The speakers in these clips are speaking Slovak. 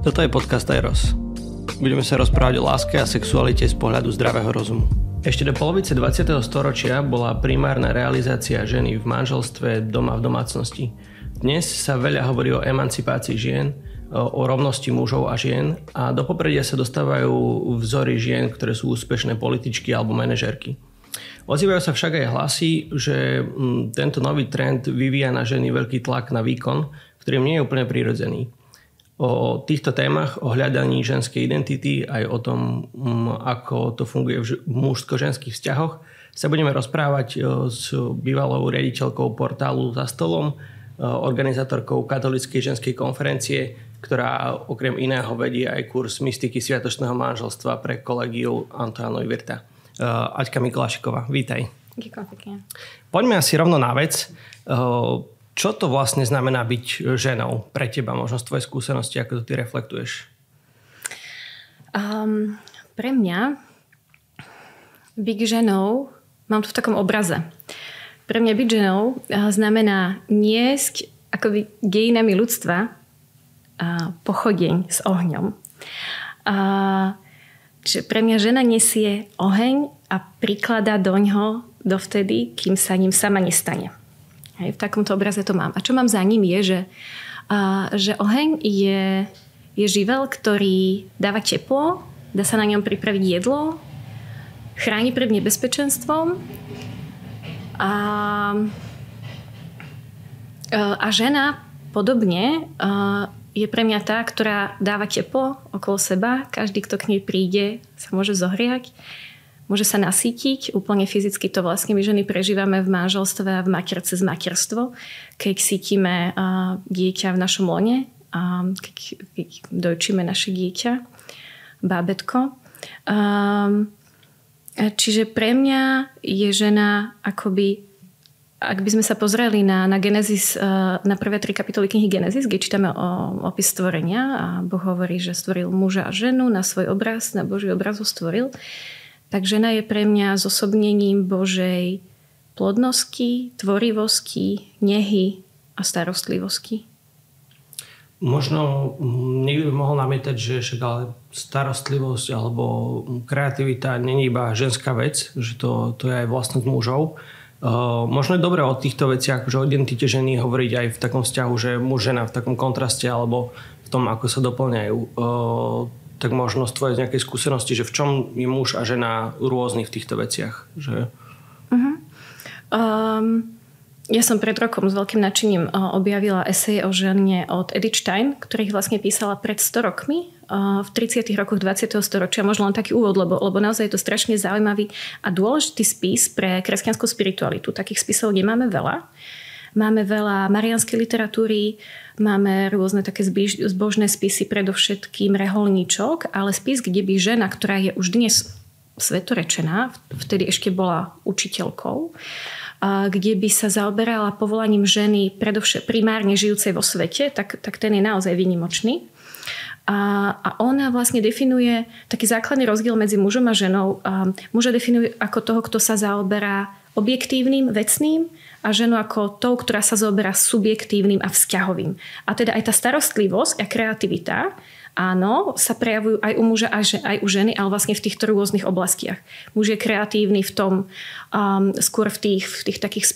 Toto je podcast Eros. Budeme sa rozprávať o láske a sexualite z pohľadu zdravého rozumu. Ešte do polovice 20. storočia bola primárna realizácia ženy v manželstve doma v domácnosti. Dnes sa veľa hovorí o emancipácii žien, o rovnosti mužov a žien a do popredia sa dostávajú vzory žien, ktoré sú úspešné političky alebo manažerky. Ozývajú sa však aj hlasy, že mm, tento nový trend vyvíja na ženy veľký tlak na výkon, ktorý nie je úplne prirodzený. O týchto témach, o hľadaní ženskej identity, aj o tom, mm, ako to funguje v mužsko-ženských vzťahoch, sa budeme rozprávať e, s bývalou riaditeľkou portálu Za stolom, e, organizátorkou katolíckej ženskej konferencie, ktorá okrem iného vedie aj kurz mystiky sviatočného manželstva pre kolegiu Antoánovi Virta. E, Aťka Mikulášiková, vítaj. Ďakujem pekne. Poďme asi rovno na vec. Čo to vlastne znamená byť ženou pre teba? Možno z tvojej skúsenosti, ako to ty reflektuješ? Um, pre mňa byť ženou, mám to v takom obraze. Pre mňa byť ženou znamená niesť akoby dejinami ľudstva a pochodeň s ohňom. A, čiže pre mňa žena nesie oheň a prikladá do ňoho dovtedy, kým sa ním sama nestane. Hej, v takomto obraze to mám. A čo mám za ním je, že, a, že oheň je, je živel, ktorý dáva teplo, dá sa na ňom pripraviť jedlo, chráni pred nebezpečenstvom a, a žena podobne je pre mňa tá, ktorá dáva teplo okolo seba. Každý, kto k nej príde, sa môže zohriať môže sa nasítiť. Úplne fyzicky to vlastne my ženy prežívame v manželstve a v materce z materstvo, keď cítime dieťa v našom lone, keď, keď dojčíme naše dieťa, bábetko. Čiže pre mňa je žena akoby ak by sme sa pozreli na, na Genesis, na prvé tri kapitoly knihy Genesis, kde čítame o opis stvorenia a Boh hovorí, že stvoril muža a ženu na svoj obraz, na Boží obraz ho stvoril, tak žena je pre mňa zosobnením Božej plodnosti, tvorivosti, nehy a starostlivosti. Možno niekto by mohol namietať, že však ale starostlivosť alebo kreativita není iba ženská vec, že to, to je aj vlastnosť mužov. Uh, možno je dobré o týchto veciach, že o identite ženy hovoriť aj v takom vzťahu, že muž žena v takom kontraste alebo v tom, ako sa doplňajú. Uh, tak možno z tvojej nejakej skúsenosti, že v čom je muž a žena rôzny v týchto veciach? Že... Uh-huh. Um, ja som pred rokom s veľkým nadšením objavila esej o žene od Edith Stein, ktorý vlastne písala pred 100 rokmi v 30. rokoch 20. storočia. Možno len taký úvod, lebo, lebo naozaj je to strašne zaujímavý a dôležitý spis pre kresťanskú spiritualitu. Takých spisov nemáme veľa. Máme veľa marianskej literatúry, máme rôzne také zbožné spisy, predovšetkým reholníčok, ale spis, kde by žena, ktorá je už dnes svetorečená, vtedy ešte bola učiteľkou, kde by sa zaoberala povolaním ženy predovšetkým primárne žijúcej vo svete, tak, tak ten je naozaj výnimočný. A, a ona vlastne definuje taký základný rozdiel medzi mužom a ženou. A muža definuje ako toho, kto sa zaoberá objektívnym, vecným a ženu ako tou, ktorá sa zoberá subjektívnym a vzťahovým. A teda aj tá starostlivosť a kreativita, áno, sa prejavujú aj u muža, aj u ženy, ale vlastne v týchto rôznych oblastiach. Muž je kreatívny v tom, um, skôr v tých, v tých takých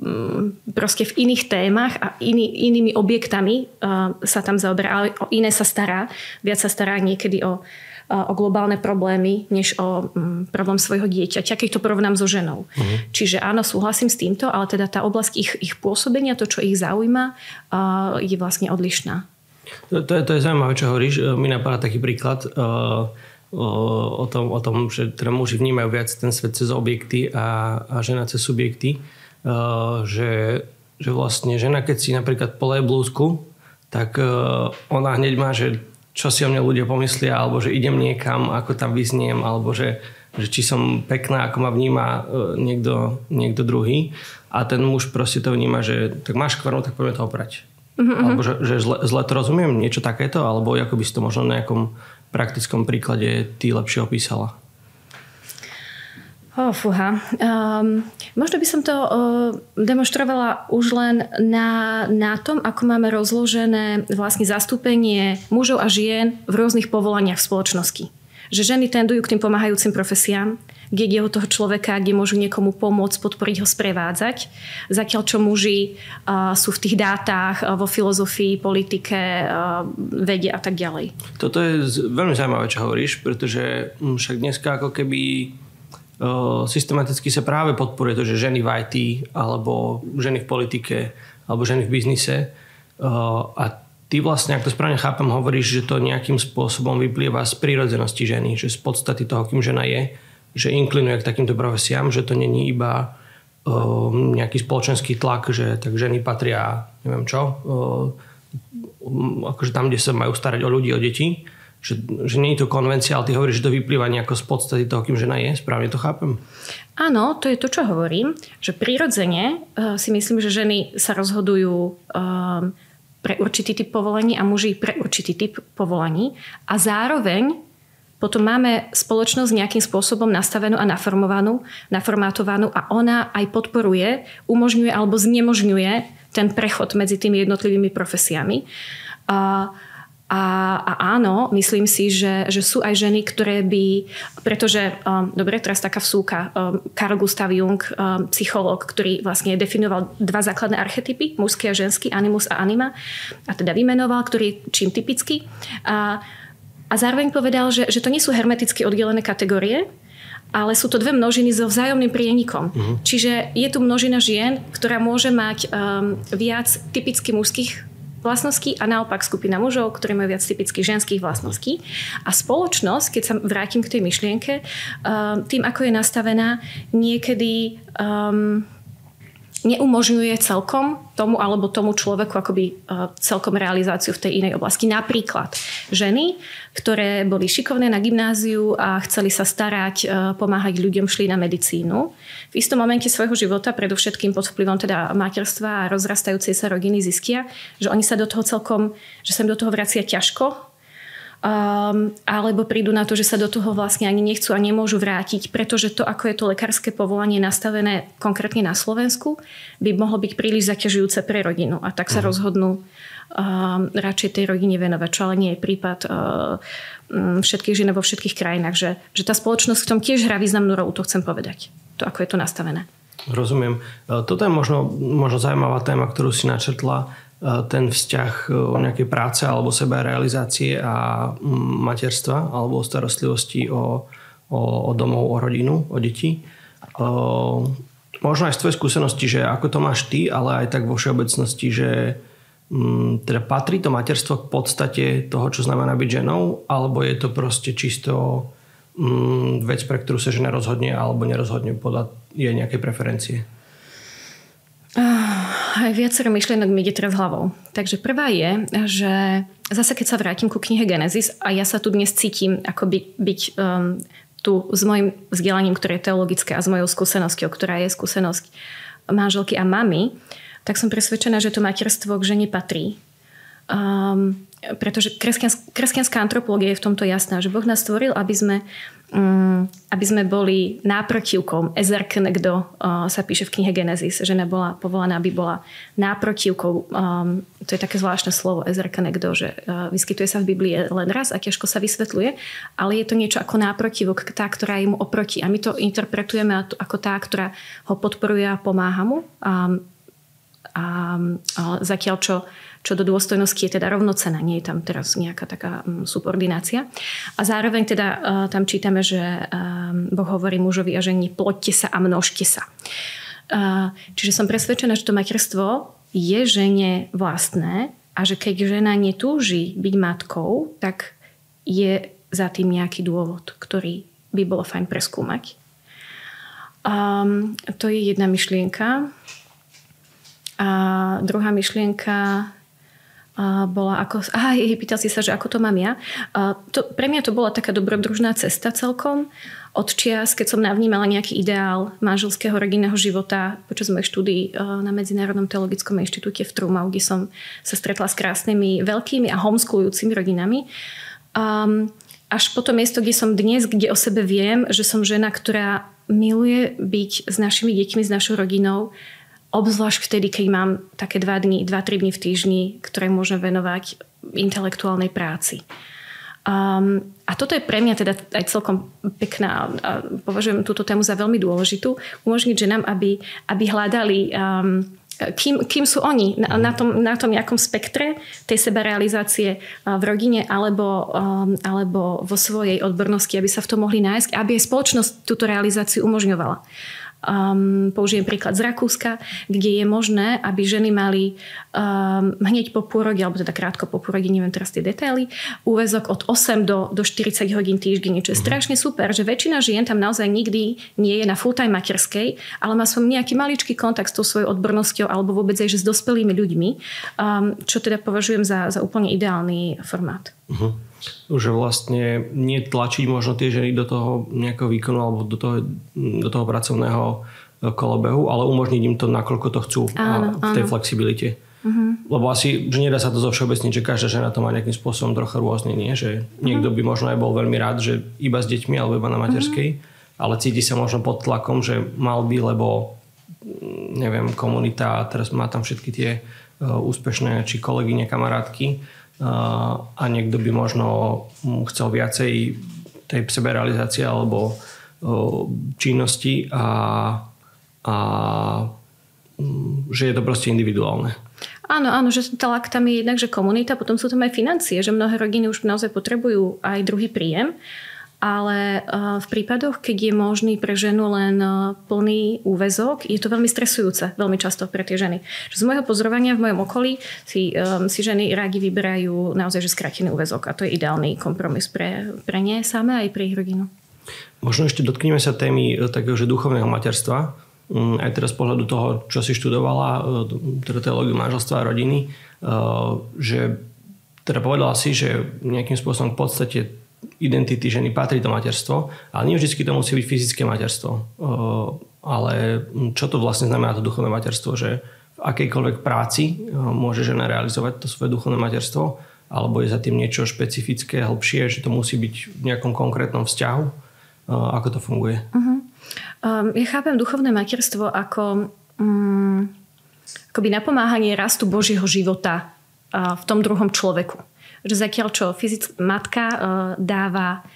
um, proste v iných témach a iný, inými objektami uh, sa tam zaoberá, ale o iné sa stará. Viac sa stará niekedy o o globálne problémy, než o mm, problém svojho dieťaťa, keď to porovnám so ženou. Uh-huh. Čiže áno, súhlasím s týmto, ale teda tá oblasť ich, ich pôsobenia, to, čo ich zaujíma, je vlastne odlišná. To, to, je, to je zaujímavé, čo hovoríš. E, mi napadá taký príklad o, o, tom, o tom, že teda muži vnímajú viac ten svet cez objekty a, a žena cez subjekty. Uh, že, že vlastne žena, keď si napríklad poleje blúzku, tak uh, ona hneď má, že čo si o mne ľudia pomyslia, alebo že idem niekam, ako tam vyzniem, alebo že, že či som pekná, ako ma vníma e, niekto, niekto druhý. A ten muž proste to vníma, že tak máš kvarnu, tak poďme to oprať. Mm-hmm. Alebo že, že zle, zle to rozumiem, niečo takéto, alebo ako by si to možno na nejakom praktickom príklade ty lepšie opísala? Oh, fúha. Um, možno by som to uh, demonstrovala už len na, na tom, ako máme rozložené vlastne zastúpenie mužov a žien v rôznych povolaniach v spoločnosti. Že ženy tendujú k tým pomáhajúcim profesiám, kde o toho človeka, kde môžu niekomu pomôcť, podporiť ho, sprevádzať. Zatiaľ, čo muži uh, sú v tých dátach, uh, vo filozofii, politike, uh, vede a tak ďalej. Toto je veľmi zaujímavé, čo hovoríš, pretože hm, však dneska ako keby systematicky sa práve podporuje to, že ženy v IT alebo ženy v politike alebo ženy v biznise. A ty vlastne, ak to správne chápem, hovoríš, že to nejakým spôsobom vyplýva z prírodzenosti ženy, že z podstaty toho, kým žena je, že inklinuje k takýmto profesiám, že to není iba nejaký spoločenský tlak, že tak ženy patria, neviem čo, akože tam, kde sa majú starať o ľudí, o deti, že, že nie je to konvencia, ale ty hovoríš, že to vyplýva nejako z podstaty toho, kým žena je. Správne to chápem? Áno, to je to, čo hovorím, že prirodzene uh, si myslím, že ženy sa rozhodujú uh, pre určitý typ povolení a muži pre určitý typ povolaní a zároveň potom máme spoločnosť nejakým spôsobom nastavenú a naformovanú, naformátovanú a ona aj podporuje, umožňuje alebo znemožňuje ten prechod medzi tými jednotlivými profesiami. Uh, a, a áno, myslím si, že, že sú aj ženy, ktoré by, pretože, um, dobre, teraz taká vsúka, um, Carl Gustav Jung, um, psychológ, ktorý vlastne definoval dva základné archetypy, mužský a ženský, animus a anima, a teda vymenoval, ktorý je čím typický. A, a zároveň povedal, že, že to nie sú hermeticky oddelené kategórie, ale sú to dve množiny so vzájomným prienikom. Uh-huh. Čiže je tu množina žien, ktorá môže mať um, viac typicky mužských vlastností a naopak skupina mužov, ktorí majú viac typických ženských vlastností. A spoločnosť, keď sa vrátim k tej myšlienke, um, tým ako je nastavená, niekedy um, neumožňuje celkom tomu alebo tomu človeku akoby uh, celkom realizáciu v tej inej oblasti. Napríklad ženy, ktoré boli šikovné na gymnáziu a chceli sa starať, uh, pomáhať ľuďom, šli na medicínu. V istom momente svojho života, predovšetkým pod vplyvom teda materstva a rozrastajúcej sa rodiny zistia, že oni sa do toho celkom, že sa im do toho vracia ťažko, um, alebo prídu na to, že sa do toho vlastne ani nechcú a nemôžu vrátiť, pretože to, ako je to lekárske povolanie nastavené konkrétne na Slovensku, by mohlo byť príliš zaťažujúce pre rodinu a tak sa uh-huh. rozhodnú um, radšej tej rodine venovať, čo ale nie je prípad uh, všetkých žien vo všetkých krajinách, že, že tá spoločnosť v tom tiež hrá významnú rolu, to chcem povedať, to ako je to nastavené. Rozumiem. E, toto je možno, možno zaujímavá téma, ktorú si načrtla ten vzťah nejakej práce alebo seba realizácie a materstva alebo starostlivosti o, o, o domov, o rodinu, o deti. Možno aj z tvojej skúsenosti, že ako to máš ty, ale aj tak vo všeobecnosti, že teda patrí to materstvo k podstate toho, čo znamená byť ženou, alebo je to proste čisto vec, pre ktorú sa žena rozhodne alebo nerozhodne podľa jej nejakej preferencie? Aj viacero myšlienok mi ide teraz hlavou. Takže prvá je, že zase keď sa vrátim ku knihe Genesis a ja sa tu dnes cítim ako by, byť um, tu s mojim vzdelaním, ktoré je teologické a s mojou skúsenosťou, ktorá je skúsenosť manželky a mamy, tak som presvedčená, že to materstvo k žene patrí. Um, pretože kresťanská antropológia je v tomto jasná, že Boh nás stvoril, aby sme aby sme boli náprotivkou. Ezerknegdo uh, sa píše v knihe Genesis. Žena bola povolaná, aby bola náprotivkou. Um, to je také zvláštne slovo Ezerknegdo, že uh, vyskytuje sa v Biblii len raz a ťažko sa vysvetľuje, ale je to niečo ako náprotivok, tá, ktorá je mu oproti. A my to interpretujeme ako tá, ktorá ho podporuje a pomáha mu. Um, a, a zatiaľ, čo čo do dôstojnosti je teda rovnocená, nie je tam teraz nejaká taká mm, subordinácia. A zároveň teda uh, tam čítame, že um, Boh hovorí mužovi a ženi, ploďte sa a množte sa. Uh, čiže som presvedčená, že to materstvo je žene vlastné a že keď žena netúži byť matkou, tak je za tým nejaký dôvod, ktorý by bolo fajn preskúmať. Um, to je jedna myšlienka. A druhá myšlienka bola ako... Aha, pýtal si sa, že ako to mám ja. A to, pre mňa to bola taká dobrodružná cesta celkom. Od čias, keď som navnímala nejaký ideál manželského rodinného života počas mojich štúdí na Medzinárodnom teologickom inštitúte v Trumau, kde som sa stretla s krásnymi, veľkými a homeschoolujúcimi rodinami. Um, až po to miesto, kde som dnes, kde o sebe viem, že som žena, ktorá miluje byť s našimi deťmi, s našou rodinou, obzvlášť vtedy, keď mám také dva dní, dva, tri dní v týždni, ktoré môžem venovať intelektuálnej práci. Um, a toto je pre mňa teda aj celkom pekná a považujem túto tému za veľmi dôležitú. Umožniť ženám, aby, aby hľadali um, kým, kým sú oni na, na, tom, na tom nejakom spektre tej sebarealizácie v rodine alebo, um, alebo vo svojej odbornosti, aby sa v tom mohli nájsť, aby aj spoločnosť túto realizáciu umožňovala. Um, použijem príklad z Rakúska, kde je možné, aby ženy mali um, hneď po pôrode, alebo teda krátko po pôrode, neviem teraz tie detaily, úvezok od 8 do, do 40 hodín týždenne, čo je uh-huh. strašne super, že väčšina žien tam naozaj nikdy nie je na full-time materskej, ale má som nejaký maličký kontakt s tou svojou odbornosťou alebo vôbec aj že s dospelými ľuďmi, um, čo teda považujem za, za úplne ideálny formát. Uh-huh že vlastne netlačiť možno tie ženy do toho nejakého výkonu alebo do toho, do toho pracovného e, kolobehu, ale umožniť im to, nakoľko to chcú áno, v tej áno. flexibilite. Uh-huh. Lebo asi, že nedá sa to zo všeobecniť, že každá žena to má nejakým spôsobom trocha rôzne, nie? Že niekto by možno aj bol veľmi rád, že iba s deťmi alebo iba na materskej, uh-huh. ale cíti sa možno pod tlakom, že mal by, lebo neviem, komunita, teraz má tam všetky tie uh, úspešné či kolegyne, kamarátky, a niekto by možno chcel viacej tej seberealizácie alebo činnosti a, a že je to proste individuálne. Áno, áno, že tá lak tam je jednak, že komunita, potom sú tam aj financie, že mnohé rodiny už naozaj potrebujú aj druhý príjem ale eh, v prípadoch, keď je možný pre ženu len eh, plný úvezok, je to veľmi stresujúce, veľmi často pre tie ženy. Z môjho pozorovania v mojom okolí si, um, si ženy rádi vyberajú naozaj že skrátený úvezok a to je ideálny kompromis pre, pre ne samé aj pre ich rodinu. Možno ešte dotkneme sa témy takého, že duchovného materstva. Mm, aj teraz z pohľadu toho, čo si študovala, teda teológiu manželstva a rodiny, že teda povedala si, že nejakým spôsobom v podstate identity ženy patrí to materstvo, ale nie vždy to musí byť fyzické materstvo. Ale čo to vlastne znamená to duchovné materstvo, že v akejkoľvek práci môže žena realizovať to svoje duchovné materstvo, alebo je za tým niečo špecifické, hĺbšie, že to musí byť v nejakom konkrétnom vzťahu? Ako to funguje? Uh-huh. Um, ja chápem duchovné materstvo ako um, akoby napomáhanie rastu Božieho života uh, v tom druhom človeku že zatiaľ čo fyzick- matka uh, dáva,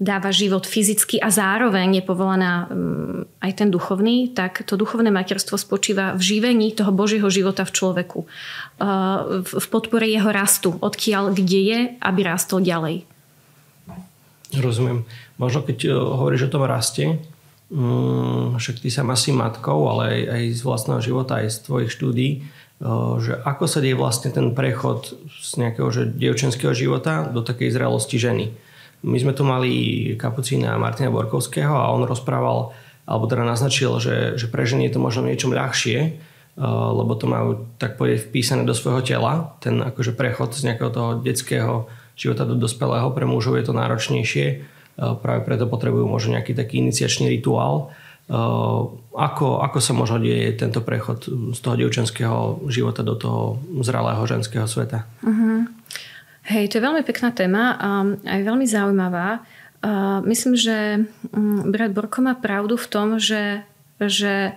dáva život fyzicky a zároveň je povolaná um, aj ten duchovný, tak to duchovné materstvo spočíva v živení toho Božieho života v človeku. Uh, v, v podpore jeho rastu, odkiaľ kde je, aby rástol ďalej. Rozumiem. Možno keď uh, hovoríš o tom raste, um, však ty sa si matkou, ale aj, aj z vlastného života, aj z tvojich štúdí, že ako sa deje vlastne ten prechod z nejakého že dievčenského života do takej zrelosti ženy. My sme tu mali kapucína Martina Borkovského a on rozprával, alebo teda naznačil, že, že pre ženy je to možno niečom ľahšie, lebo to majú tak povedať vpísané do svojho tela, ten akože prechod z nejakého toho detského života do dospelého. Pre mužov je to náročnejšie, práve preto potrebujú možno nejaký taký iniciačný rituál ako, ako sa možno deje tento prechod z toho dievčenského života do toho zralého ženského sveta? Uh-huh. Hej, to je veľmi pekná téma a aj veľmi zaujímavá. Myslím, že mm, brat Borko má pravdu v tom, že, že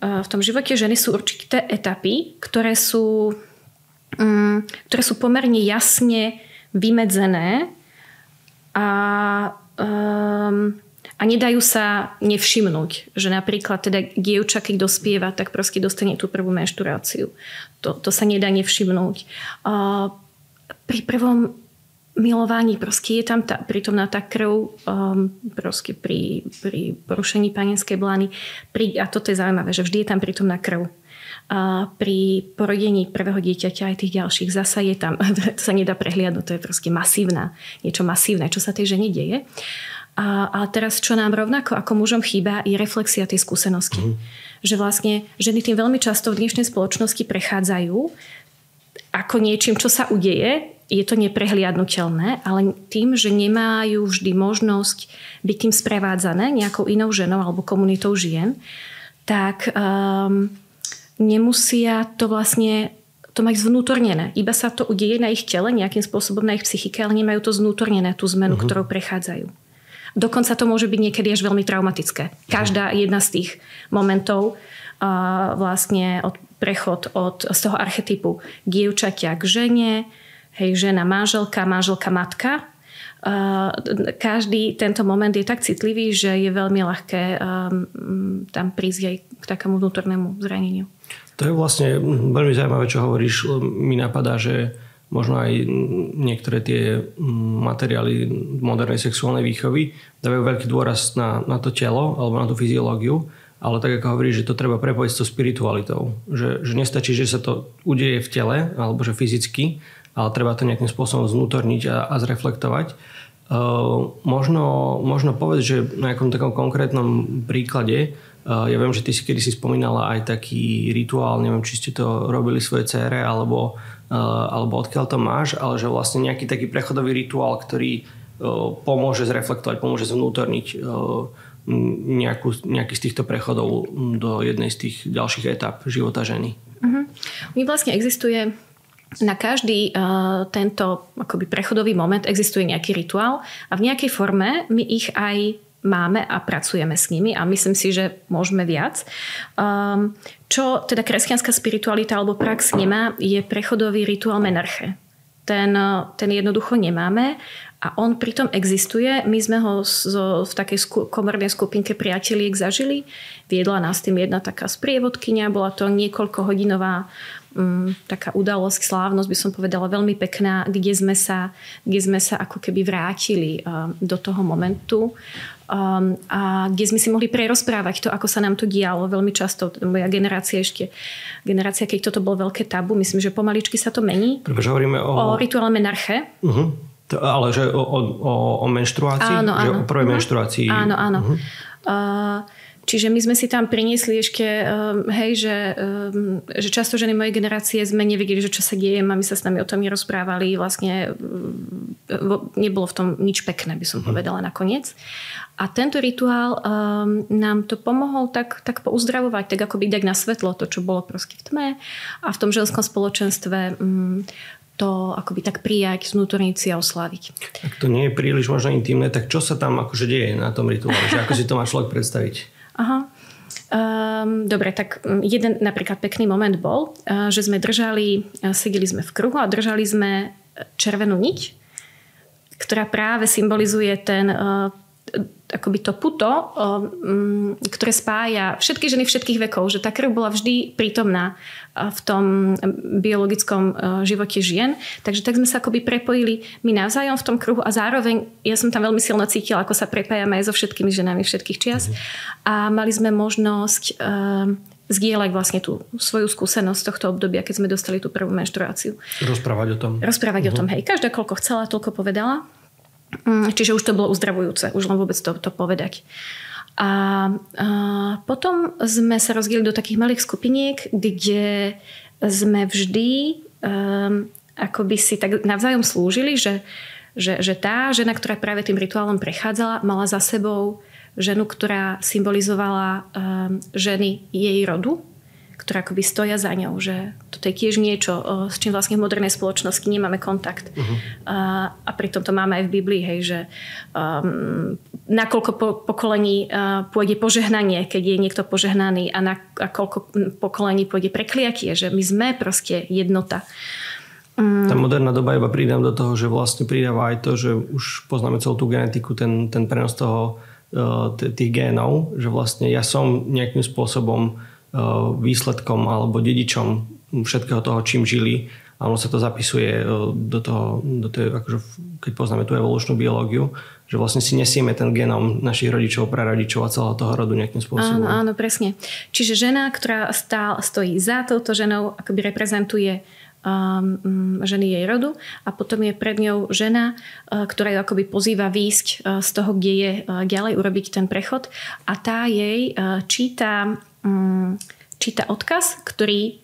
v tom živote ženy sú určité etapy, ktoré sú, mm, ktoré sú pomerne jasne vymedzené a um, a nedajú sa nevšimnúť, že napríklad teda dievča, keď dospieva, tak proste dostane tú prvú menštruáciu. To, to sa nedá nevšimnúť. Uh, pri prvom milovaní proste je tam tá, prítomná tá krv um, proste pri, pri porušení panenskej blány. Pri, a toto je zaujímavé, že vždy je tam prítomná krv. A pri porodení prvého dieťaťa aj tých ďalších zasa je tam, to sa nedá prehliadnúť, to je proste masívna, niečo masívne, čo sa tej žene deje. A, a teraz, čo nám rovnako ako mužom chýba, je reflexia tej skúsenosti. Mm. Že vlastne ženy tým veľmi často v dnešnej spoločnosti prechádzajú ako niečím, čo sa udeje, je to neprehliadnutelné, ale tým, že nemajú vždy možnosť byť tým sprevádzané nejakou inou ženou alebo komunitou žien, tak um, nemusia to vlastne to mať zvnútornené. Iba sa to udeje na ich tele, nejakým spôsobom na ich psychike, ale nemajú to znútornené, tú zmenu, uh-huh. ktorou prechádzajú. Dokonca to môže byť niekedy až veľmi traumatické. Každá jedna z tých momentov vlastne od prechod od, z toho archetypu dievčatia k žene, hej, žena manželka, manželka matka. Každý tento moment je tak citlivý, že je veľmi ľahké um, tam prísť aj k takému vnútornému zraneniu. To je vlastne veľmi zaujímavé, čo hovoríš. Mi napadá, že možno aj niektoré tie materiály modernej sexuálnej výchovy dávajú veľký dôraz na, na to telo alebo na tú fyziológiu ale tak ako hovorí, že to treba prepojiť s tou spiritualitou. Že, že nestačí, že sa to udeje v tele, alebo že fyzicky, ale treba to nejakým spôsobom znútorniť a, a zreflektovať. Uh, možno, možno povedať, že na nejakom takom konkrétnom príklade, ja viem, že ty si kedy si spomínala aj taký rituál, neviem, či ste to robili svoje cére, alebo, uh, alebo odkiaľ to máš, ale že vlastne nejaký taký prechodový rituál, ktorý uh, pomôže zreflektovať, pomôže zvnútorniť nejakú, nejaký z týchto prechodov do jednej z tých ďalších etap života ženy. Uh-huh. My vlastne existuje na každý uh, tento akoby prechodový moment existuje nejaký rituál a v nejakej forme my ich aj máme a pracujeme s nimi a myslím si, že môžeme viac. Um, čo teda kresťanská spiritualita alebo prax nemá, je prechodový rituál menarche. Ten, ten jednoducho nemáme a on pritom existuje. My sme ho v takej sku- komornej skupinke priateliek zažili. Viedla nás tým jedna taká sprievodkynia. Bola to niekoľko hodinová um, taká udalosť, slávnosť by som povedala veľmi pekná, kde sme sa, kde sme sa ako keby vrátili um, do toho momentu um, a kde sme si mohli prerozprávať to, ako sa nám to dialo. Veľmi často, moja generácia ešte, generácia, keď toto bolo veľké tabu, myslím, že pomaličky sa to mení. Pretože hovoríme o... O rituále menarche. Uh-huh to, ale že o, o, o menštruácii? Áno, áno. Že o prvej uh-huh. menštruácii? Áno, áno. Uh-huh. Uh, Čiže my sme si tam priniesli ešte, um, hej, že, um, že často ženy mojej generácie sme nevedeli, že čo sa deje, mami sa s nami o tom nerozprávali, vlastne um, nebolo v tom nič pekné, by som uh-huh. povedala nakoniec. A tento rituál um, nám to pomohol tak, tak pouzdravovať, tak ako by dať na svetlo to, čo bolo proste v tme a v tom ženskom spoločenstve um, to akoby tak prijať, znútorniť si a oslaviť. Ak to nie je príliš možno intimné, tak čo sa tam akože deje na tom rituále? Že ako si to má človek predstaviť? Aha. Um, dobre, tak mm, jeden napríklad pekný moment bol, uh, že sme držali, uh, sedeli sme v kruhu a držali sme červenú niť, ktorá práve symbolizuje ten akoby to puto, um, ktoré spája všetky ženy všetkých vekov, že tá krv bola vždy prítomná v tom biologickom uh, živote žien. Takže tak sme sa akoby prepojili my navzájom v tom kruhu a zároveň ja som tam veľmi silno cítila, ako sa prepájame aj so všetkými ženami všetkých čias. A mali sme možnosť uh, zdieľať vlastne tú svoju skúsenosť z tohto obdobia, keď sme dostali tú prvú menštruáciu. Rozprávať o tom. Rozprávať uh-huh. o tom, hej. Každá koľko chcela, toľko povedala. Mm, čiže už to bolo uzdravujúce, už len vôbec to, to povedať. A, a potom sme sa rozdielili do takých malých skupiniek, kde sme vždy um, akoby si tak navzájom slúžili, že, že, že tá žena, ktorá práve tým rituálom prechádzala, mala za sebou ženu, ktorá symbolizovala um, ženy jej rodu, ktoré akoby stoja za ňou, že toto je tiež niečo, s čím vlastne v modernej spoločnosti nemáme kontakt. Uh-huh. A, a pritom to máme aj v Biblii, hej, že um, nakoľko po, pokolení uh, pôjde požehnanie, keď je niekto požehnaný a na a koľko pokolení pôjde prekliatie, že my sme proste jednota. Um, Tá moderná doba iba pridám do toho, že vlastne pridáva aj to, že už poznáme celú tú genetiku, ten, ten prenos toho, uh, tých génov, že vlastne ja som nejakým spôsobom výsledkom alebo dedičom všetkého toho, čím žili a ono sa to zapisuje eh, do toho, do toho akože, keď poznáme tú evolučnú biológiu, že vlastne si nesieme ten genom našich rodičov, prarodičov a celého toho rodu nejakým spôsobom. Áno, áno, presne. Čiže žena, ktorá stál, stojí za touto ženou, akoby reprezentuje um, ženy jej rodu a potom je pred ňou žena, uh, ktorá ju akoby pozýva výsť uh, z toho, kde je ďalej urobiť ten prechod a tá jej uh, číta Mm, číta odkaz, ktorý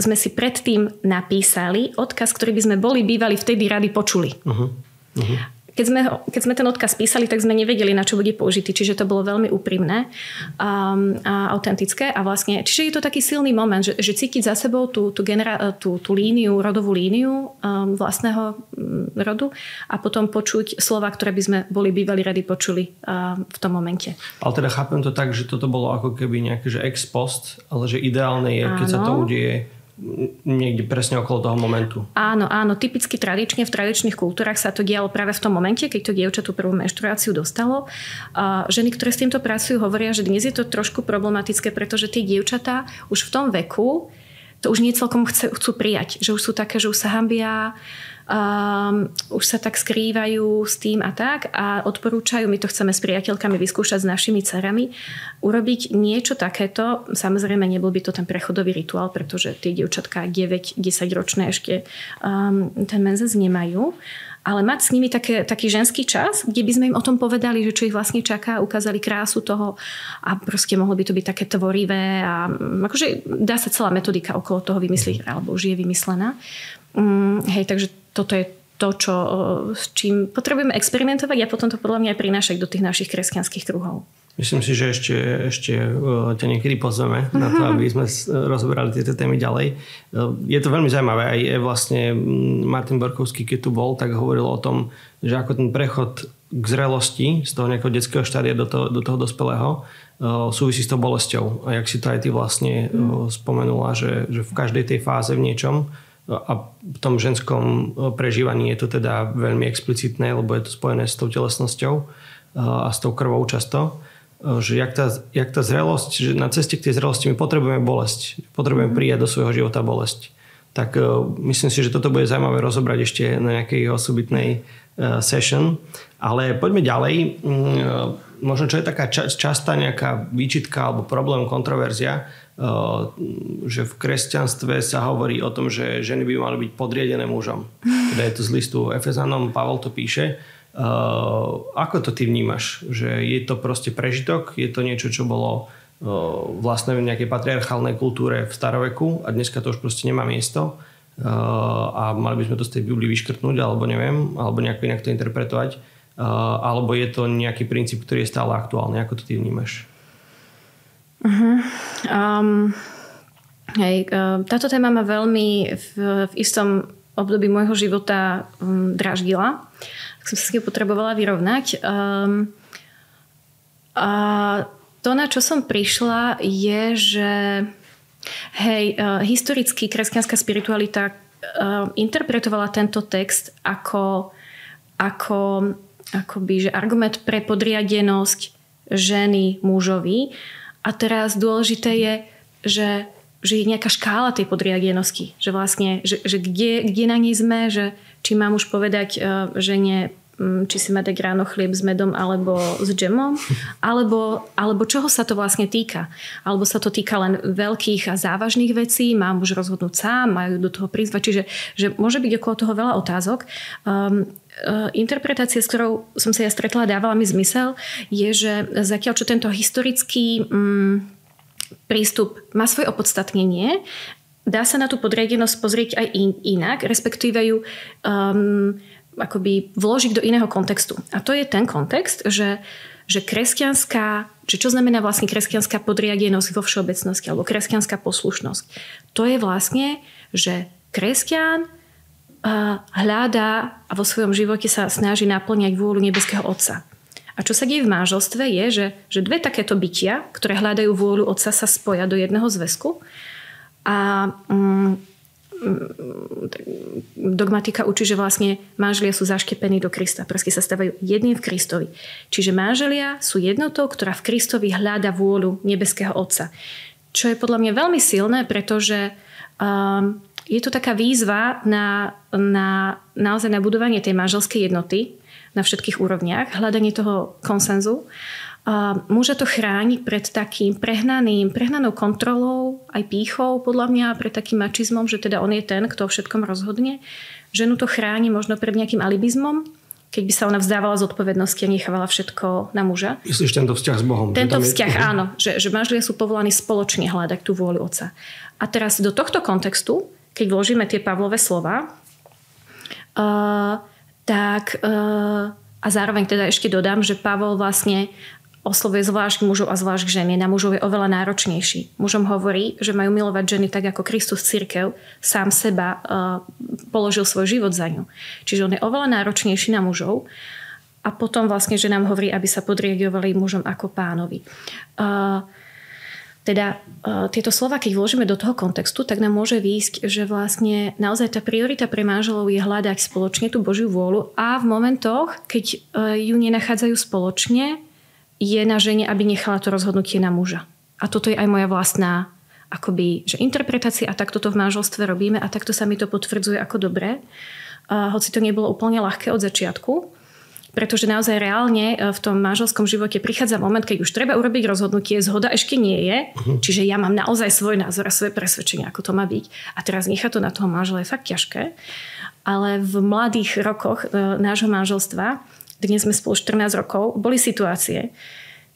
sme si predtým napísali, odkaz, ktorý by sme boli bývali vtedy rady počuli. Uh-huh. Uh-huh. Keď, sme, keď sme ten odkaz písali, tak sme nevedeli, na čo bude použitý, čiže to bolo veľmi úprimné um, a autentické. A vlastne, čiže je to taký silný moment, že, že cítiť za sebou tú, tú, genera- tú, tú líniu, rodovú líniu um, vlastného rodu a potom počuť slova, ktoré by sme boli bývali rady počuli v tom momente. Ale teda chápem to tak, že toto bolo ako keby nejaké že ex post, ale že ideálne je, keď Áno. sa to udeje niekde presne okolo toho momentu. Áno, áno. Typicky tradične v tradičných kultúrach sa to dialo práve v tom momente, keď to dievča tú prvú menštruáciu dostalo. Ženy, ktoré s týmto pracujú, hovoria, že dnes je to trošku problematické, pretože tie dievčatá už v tom veku to už nie celkom chcú prijať. Že už sú také, že už sa hambia, um, už sa tak skrývajú s tým a tak a odporúčajú, my to chceme s priateľkami vyskúšať s našimi cerami, urobiť niečo takéto. Samozrejme, nebol by to ten prechodový rituál, pretože tie dievčatka 9-10 ročné ešte um, ten menzes nemajú ale mať s nimi také, taký ženský čas, kde by sme im o tom povedali, že čo ich vlastne čaká, ukázali krásu toho a proste mohlo by to byť také tvorivé a mm, akože dá sa celá metodika okolo toho vymyslieť, alebo už je vymyslená. Mm, hej, takže toto je to, čo, s čím potrebujeme experimentovať a potom to podľa mňa aj prinášať do tých našich kresťanských kruhov. Myslím si, že ešte, ešte ťa niekedy pozveme na to, aby sme rozoberali tieto témy ďalej. Je to veľmi zaujímavé. Aj vlastne Martin Borkovský, keď tu bol, tak hovoril o tom, že ako ten prechod k zrelosti z toho nejakého detského štádia do toho, do toho dospelého súvisí s tou bolesťou. A jak si to aj ty vlastne spomenula, že, že v každej tej fáze v niečom a v tom ženskom prežívaní je to teda veľmi explicitné, lebo je to spojené s tou telesnosťou a s tou krvou často že jak tá, jak tá zrelosť, že na ceste k tej zrelosti my potrebujeme bolesť. Potrebujeme mhm. prijať do svojho života bolesť. Tak myslím si, že toto bude zaujímavé rozobrať ešte na nejakej osobitnej session. Ale poďme ďalej. Uh, možno čo je taká ča- častá nejaká výčitka alebo problém, kontroverzia, že v kresťanstve sa hovorí o tom, že ženy by mali byť podriadené mužom. Teda je to z listu Efezanom, Pavel to píše Uh, ako to ty vnímaš? Že je to proste prežitok? Je to niečo, čo bolo vlastne v nejakej patriarchálnej kultúre v staroveku a dneska to už proste nemá miesto a mali by sme to z tej Biblii vyškrtnúť alebo neviem, alebo nejako inak to interpretovať alebo je to nejaký princíp, ktorý je stále aktuálny? Ako to ty vnímaš? Uh-huh. Um, hej, uh, táto téma ma veľmi v, v istom období môjho života um, draždila som sa s tým potrebovala vyrovnať. Um, a to, na čo som prišla, je, že hej, uh, historicky kresťanská spiritualita uh, interpretovala tento text ako, ako akoby, že argument pre podriadenosť ženy mužovi. A teraz dôležité je, že že je nejaká škála tej podriadenosti. Že vlastne, že, že kde, kde na nej sme, že či mám už povedať uh, žene Mm, či si má dať ráno chlieb s medom alebo s džemom, alebo, alebo čoho sa to vlastne týka. Alebo sa to týka len veľkých a závažných vecí, mám už rozhodnúť sám, majú do toho prizvať. Čiže že môže byť okolo toho veľa otázok. Um, interpretácia, s ktorou som sa ja stretla a dávala mi zmysel, je, že zatiaľ čo tento historický um, prístup má svoje opodstatnenie, dá sa na tú podriadenosť pozrieť aj in, inak, respektíve ju um, akoby vložiť do iného kontextu. A to je ten kontext, že, že kresťanská, že čo znamená vlastne kresťanská podriadenosť vo všeobecnosti alebo kresťanská poslušnosť. To je vlastne, že kresťan hľadá a vo svojom živote sa snaží naplňať vôľu nebeského Otca. A čo sa deje v manželstve je, že, že dve takéto bytia, ktoré hľadajú vôľu Otca, sa spoja do jedného zväzku a mm, dogmatika učí, že vlastne manželia sú zaštepení do Krista. Proste sa stávajú jedným v Kristovi. Čiže manželia sú jednotou, ktorá v Kristovi hľada vôľu nebeského Otca. Čo je podľa mňa veľmi silné, pretože um, je to taká výzva na, na naozaj na budovanie tej manželskej jednoty na všetkých úrovniach, hľadanie toho konsenzu Môže to chrániť pred takým prehnaným, prehnanou kontrolou, aj pýchou podľa mňa, pred takým mačizmom, že teda on je ten, kto o všetkom rozhodne. Ženu to chráni možno pred nejakým alibizmom, keď by sa ona vzdávala z odpovednosti a nechávala všetko na muža. Myslíš tento vzťah s Bohom? Tento vzťah, je... áno. Že, že manželia sú povolaní spoločne hľadať tú vôľu oca. A teraz do tohto kontextu, keď vložíme tie Pavlové slova, uh, tak uh, a zároveň teda ešte dodám, že Pavol vlastne oslovuje zvlášť mužov a zvlášť ženy. Na mužov je oveľa náročnejší. Mužom hovorí, že majú milovať ženy tak, ako Kristus církev sám seba uh, položil svoj život za ňu. Čiže on je oveľa náročnejší na mužov a potom vlastne, že nám hovorí, aby sa podriadovali mužom ako pánovi. Uh, teda uh, tieto slova, keď vložíme do toho kontextu, tak nám môže výjsť, že vlastne naozaj tá priorita pre manželov je hľadať spoločne tú Božiu vôľu a v momentoch, keď uh, ju nenachádzajú spoločne, je na žene, aby nechala to rozhodnutie na muža. A toto je aj moja vlastná akoby, že interpretácia a takto to v manželstve robíme a takto sa mi to potvrdzuje ako dobré. Uh, hoci to nebolo úplne ľahké od začiatku, pretože naozaj reálne e, v tom manželskom živote prichádza moment, keď už treba urobiť rozhodnutie, zhoda ešte nie je, uh-huh. čiže ja mám naozaj svoj názor a svoje presvedčenie, ako to má byť. A teraz nechať to na toho manžela je fakt ťažké. Ale v mladých rokoch e, nášho manželstva, dnes sme spolu 14 rokov, boli situácie,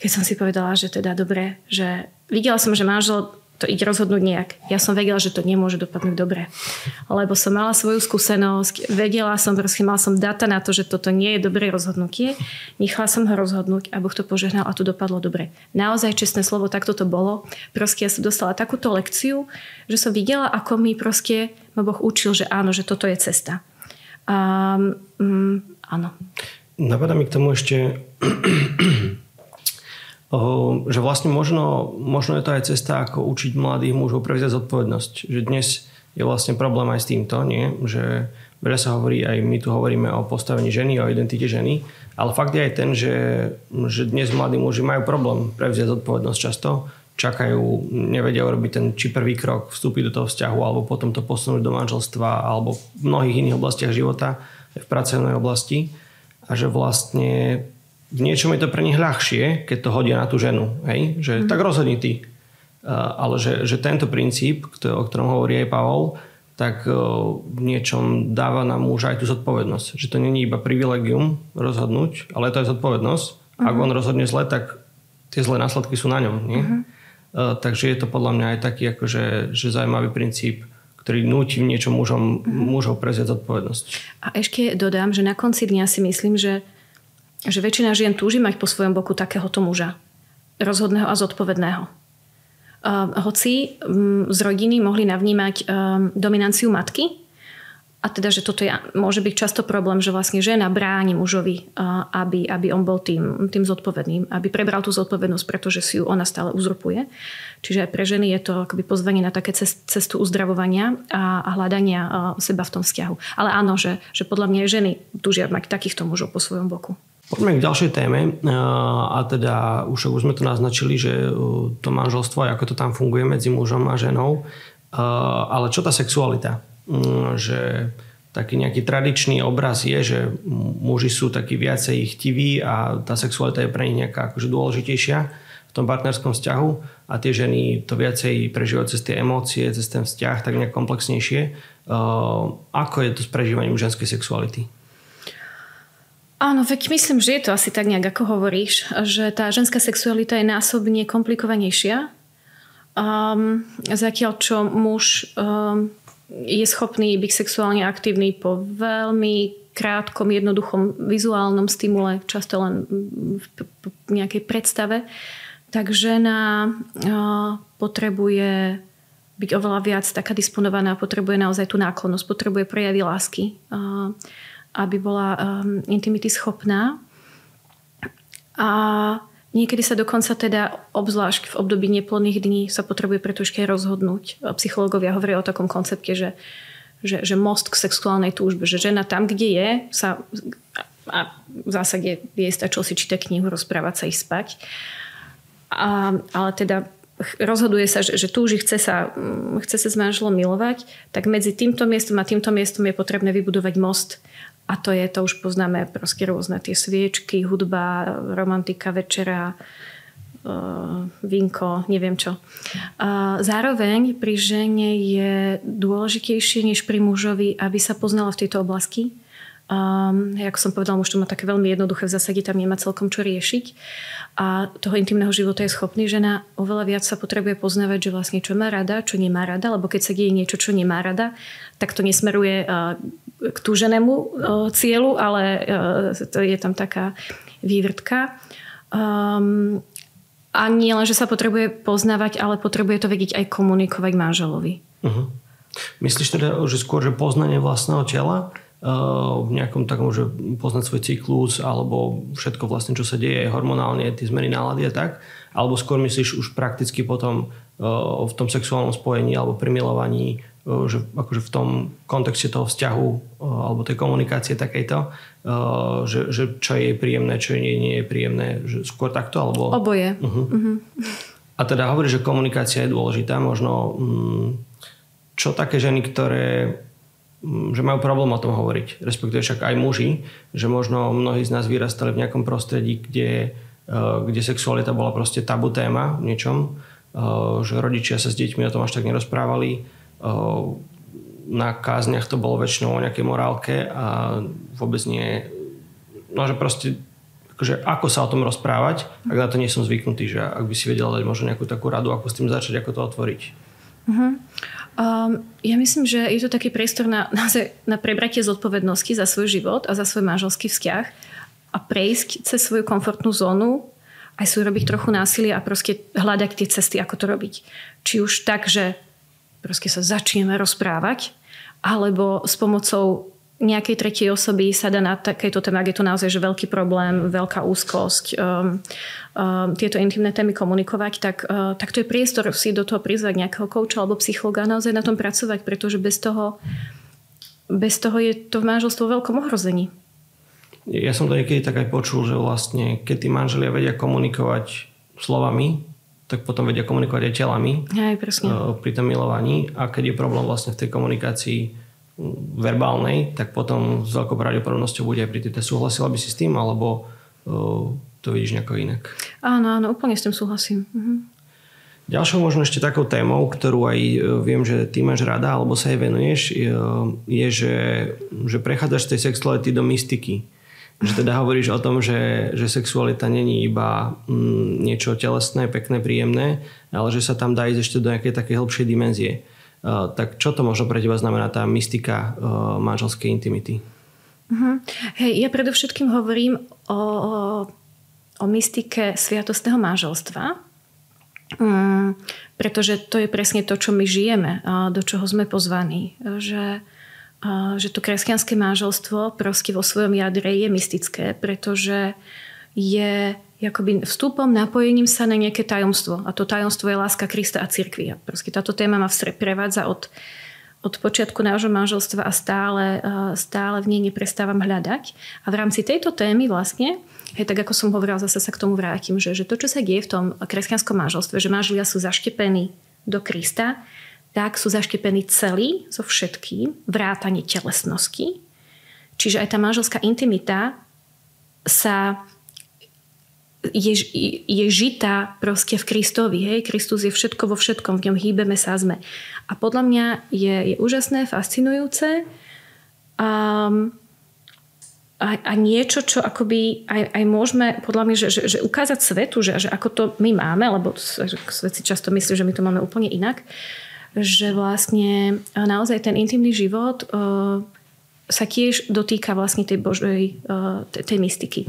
keď som si povedala, že teda dobre, že videla som, že manžel to ide rozhodnúť nejak. Ja som vedela, že to nemôže dopadnúť dobre. Lebo som mala svoju skúsenosť, vedela som, proste mal som data na to, že toto nie je dobré rozhodnutie. Nechala som ho rozhodnúť a Boh to požehnal a to dopadlo dobre. Naozaj čestné slovo, takto to bolo. Proste ja som dostala takúto lekciu, že som videla, ako mi proste ma Boh učil, že áno, že toto je cesta. Um, um, áno. Napadá mi k tomu ešte že vlastne možno, možno je to aj cesta, ako učiť mladých mužov prevziať zodpovednosť. Že dnes je vlastne problém aj s týmto, nie? že veľa sa hovorí, aj my tu hovoríme o postavení ženy, o identite ženy, ale fakt je aj ten, že, že dnes mladí muži majú problém prevziať zodpovednosť často, čakajú, nevedia urobiť ten či prvý krok, vstúpiť do toho vzťahu alebo potom to posunúť do manželstva alebo v mnohých iných oblastiach života, v pracovnej oblasti a že vlastne v niečom je to pre nich ľahšie, keď to hodia na tú ženu. Hej? Že mm. tak rozhodni ty. Ale že, že tento princíp, o ktorom hovorí aj Pavol, tak uh, v niečom dáva na muža aj tú zodpovednosť. Že to není iba privilegium rozhodnúť, ale to je zodpovednosť. Uh-huh. Ak mhm. on rozhodne zle, tak tie zlé následky sú na ňom. Nie? Uh-huh. Uh, takže je to podľa mňa aj taký akože, že zaujímavý princíp, ktorý núti v niečom mužom, uh-huh. mužov prezieť zodpovednosť. A ešte dodám, že na konci dňa si myslím, že že väčšina žien túži mať po svojom boku takéhoto muža. Rozhodného a zodpovedného. Hoci um, z rodiny mohli navnímať um, dominanciu matky, a teda, že toto je, môže byť často problém, že vlastne žena bráni mužovi, aby, aby on bol tým, tým zodpovedným, aby prebral tú zodpovednosť, pretože si ju ona stále uzurpuje. Čiže aj pre ženy je to akoby pozvanie na také cestu uzdravovania a, a hľadania uh, seba v tom vzťahu. Ale áno, že, že podľa mňa ženy túžia mať takýchto mužov po svojom boku. Poďme k ďalšej téme a teda už, už sme to naznačili, že to manželstvo, ako to tam funguje medzi mužom a ženou, ale čo tá sexualita? Mm, že taký nejaký tradičný obraz je, že muži sú takí viacej chtiví a tá sexualita je pre nich nejaká akože dôležitejšia v tom partnerskom vzťahu a tie ženy to viacej prežívajú cez tie emócie, cez ten vzťah tak nejak komplexnejšie. Ako je to s prežívaním ženskej sexuality? Áno, veď myslím, že je to asi tak nejak, ako hovoríš, že tá ženská sexualita je násobne komplikovanejšia. Um, zatiaľ, čo muž um, je schopný byť sexuálne aktívny po veľmi krátkom, jednoduchom vizuálnom stimule, často len v nejakej predstave, tak žena potrebuje byť oveľa viac taká disponovaná, potrebuje naozaj tú náklonnosť, potrebuje prejavy lásky. Aby bola um, intimity schopná. A niekedy sa dokonca teda, obzvlášť v období neplodných dní, sa potrebuje preto ešte rozhodnúť. Psychológovia hovoria o takom koncepte, že, že, že most k sexuálnej túžbe, že žena tam, kde je, sa a v zásade jej stačilo si čítať knihu, rozprávať sa ich spať. A, ale teda rozhoduje sa, že, že túži, chce sa, mm, chce sa s manželom milovať, tak medzi týmto miestom a týmto miestom je potrebné vybudovať most a to je, to už poznáme proste rôzne tie sviečky, hudba, romantika, večera, uh, vinko, neviem čo. Zároveň pri žene je dôležitejšie než pri mužovi, aby sa poznala v tejto oblasti. Um, ako som povedala, muž to má také veľmi jednoduché, v zásade tam nemá celkom čo riešiť. A toho intimného života je schopný žena oveľa viac sa potrebuje poznávať, že vlastne čo má rada, čo nemá rada, lebo keď sa deje niečo, čo nemá rada, tak to nesmeruje uh, k túženému cieľu, ale to je tam taká vývrtka. Um, a nie len, že sa potrebuje poznávať, ale potrebuje to vedieť aj komunikovať manželovi. Uh-huh. Myslíš teda, že skôr, že poznanie vlastného tela uh, v nejakom takom, že poznať svoj cyklus alebo všetko vlastne, čo sa deje hormonálne, tie zmeny nálady a tak? Alebo skôr myslíš už prakticky potom uh, v tom sexuálnom spojení alebo pri milovaní Eh, že akože v tom kontexte toho vzťahu eh, alebo tej komunikácie takejto, že, že čo je príjemné, čo nie, nie je príjemné, že skôr takto? Alebo... Oboje. Uh-huh. Uh-huh. A teda hovorí, že komunikácia je dôležitá. Možno mm, čo také ženy, ktoré mm, že majú problém o tom hovoriť, respektíve však aj muži, že možno mnohí z nás vyrastali v nejakom prostredí, kde, kde sexualita bola proste tabu téma v niečom, že rodičia sa s deťmi o tom až tak nerozprávali, na kázniach to bolo väčšinou o nejakej morálke a vôbec nie... No, že proste akože ako sa o tom rozprávať, ak na to nie som zvyknutý, že ak by si vedela dať možno nejakú takú radu, ako s tým začať, ako to otvoriť. Uh-huh. Um, ja myslím, že je to taký priestor na, na, na prebratie zodpovednosti za svoj život a za svoj manželský vzťah a prejsť cez svoju komfortnú zónu aj si urobiť trochu násilia a proste hľadať tie cesty, ako to robiť. Či už tak, že proste sa začneme rozprávať, alebo s pomocou nejakej tretej osoby sa dá na takejto téme, ak je to naozaj že veľký problém, veľká úzkosť, um, um, tieto intimné témy komunikovať, tak, uh, tak to je priestor si do toho prizvať nejakého kouča alebo psychologa a naozaj na tom pracovať, pretože bez toho, bez toho je to v manželstvu veľkom ohrození. Ja som to niekedy tak aj počul, že vlastne keď tí manželia vedia komunikovať slovami, tak potom vedia komunikovať aj telami aj, presne. Eh, pri tom milovaní a keď je problém vlastne v tej komunikácii verbálnej, tak potom s veľkou pravdepodobnosťou bude aj pri tej súhlasila by si s tým, alebo uh, to vidíš nejako inak? Áno, áno, úplne s tým súhlasím. Uh-huh. Ďalšou možno ešte takou témou, ktorú aj eh, viem, že ty máš rada, alebo sa jej venuješ, je, je že, že prechádzaš z tej sexuality do mystiky. Že teda hovoríš o tom, že, že sexualita není iba mm, niečo telesné, pekné, príjemné, ale že sa tam dá ísť ešte do nejakej takej hĺbšej dimenzie. Uh, tak čo to možno pre teba znamená tá mystika uh, manželskej intimity? Uh-huh. Hej, ja predovšetkým hovorím o, o, o mystike sviatostného manželstva, um, pretože to je presne to, čo my žijeme, do čoho sme pozvaní. Že že to kresťanské manželstvo proste vo svojom jadre je mystické, pretože je akoby vstupom, napojením sa na nejaké tajomstvo. A to tajomstvo je láska Krista a cirkvi. A proste táto téma ma prevádza od, od počiatku nášho manželstva a stále, stále v nej neprestávam hľadať. A v rámci tejto témy vlastne, hej, tak ako som hovorila, zase sa k tomu vrátim, že, že to, čo sa deje v tom kresťanskom manželstve, že manželia sú zaštepení do Krista, tak sú zaštepení celí so všetkým, vrátane telesnosti. Čiže aj tá manželská intimita sa je, je žitá proste v Kristovi. Hej? Kristus je všetko vo všetkom, v ňom hýbeme sa sme. A podľa mňa je, je úžasné, fascinujúce um, a, a niečo, čo akoby aj, aj môžeme, podľa mňa, že, že, že ukázať svetu, že, že ako to my máme, lebo svet si často myslí, že my to máme úplne inak, že vlastne naozaj ten intimný život sa tiež dotýka vlastne tej božej, tej mystiky.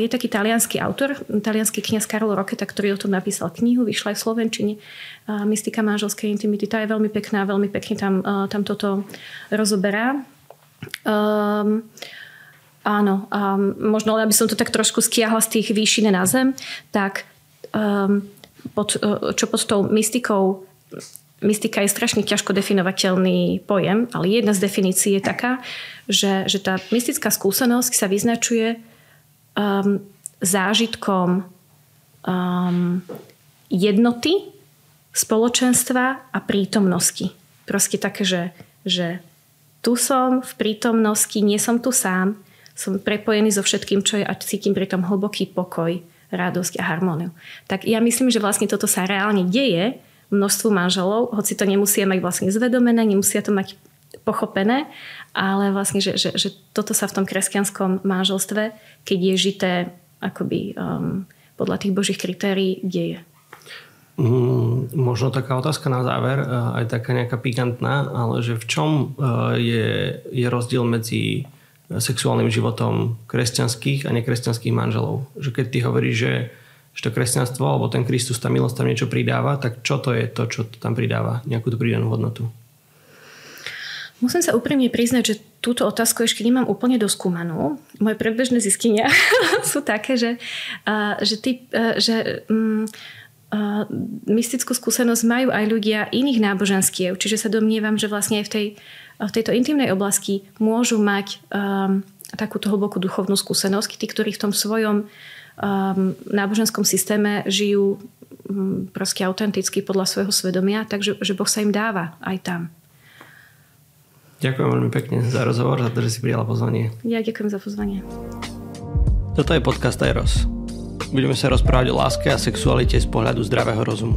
Je taký talianský autor, talianský kniaz Karol Roketa, ktorý o tom napísal knihu, vyšla aj v Slovenčine, Mystika manželskej intimity. Tá je veľmi pekná, veľmi pekne tam, tam toto rozoberá. Um, áno, um, možno aby som to tak trošku stiahla z tých výšine na zem, tak um, pod, čo pod tou mystikou mystika je strašne ťažko definovateľný pojem, ale jedna z definícií je taká, že, že tá mystická skúsenosť sa vyznačuje um, zážitkom um, jednoty, spoločenstva a prítomnosti. Proste také, že, že tu som v prítomnosti, nie som tu sám, som prepojený so všetkým, čo je a cítim pri tom hlboký pokoj, radosť a harmóniu. Tak ja myslím, že vlastne toto sa reálne deje, množstvu manželov, hoci to nemusia mať vlastne zvedomené, nemusia to mať pochopené, ale vlastne, že, že, že toto sa v tom kresťanskom manželstve, keď je žité akoby um, podľa tých božích kritérií, deje. Mm, možno taká otázka na záver, aj taká nejaká pikantná, ale že v čom uh, je, je rozdiel medzi sexuálnym životom kresťanských a nekresťanských manželov. Že keď ty hovoríš, že, že to kresťanstvo alebo ten Kristus, tá milosť tam niečo pridáva, tak čo to je to, čo to tam pridáva? Nejakú tú pridanú hodnotu? Musím sa úprimne priznať, že túto otázku ešte nemám úplne doskúmanú. Moje predbežné zistenia sú také, že, uh, že, ty, uh, že um, uh, mystickú skúsenosť majú aj ľudia iných náboženskiev. Čiže sa domnievam, že vlastne aj v tej v tejto intimnej oblasti môžu mať um, takúto hlbokú duchovnú skúsenosť, tí, ktorí v tom svojom um, náboženskom systéme žijú um, proste autenticky podľa svojho svedomia, takže že Boh sa im dáva aj tam. Ďakujem veľmi pekne za rozhovor, za to, že si prijala pozvanie. Ja ďakujem za pozvanie. Toto je podcast Eros. Budeme sa rozprávať o láske a sexualite z pohľadu zdravého rozumu.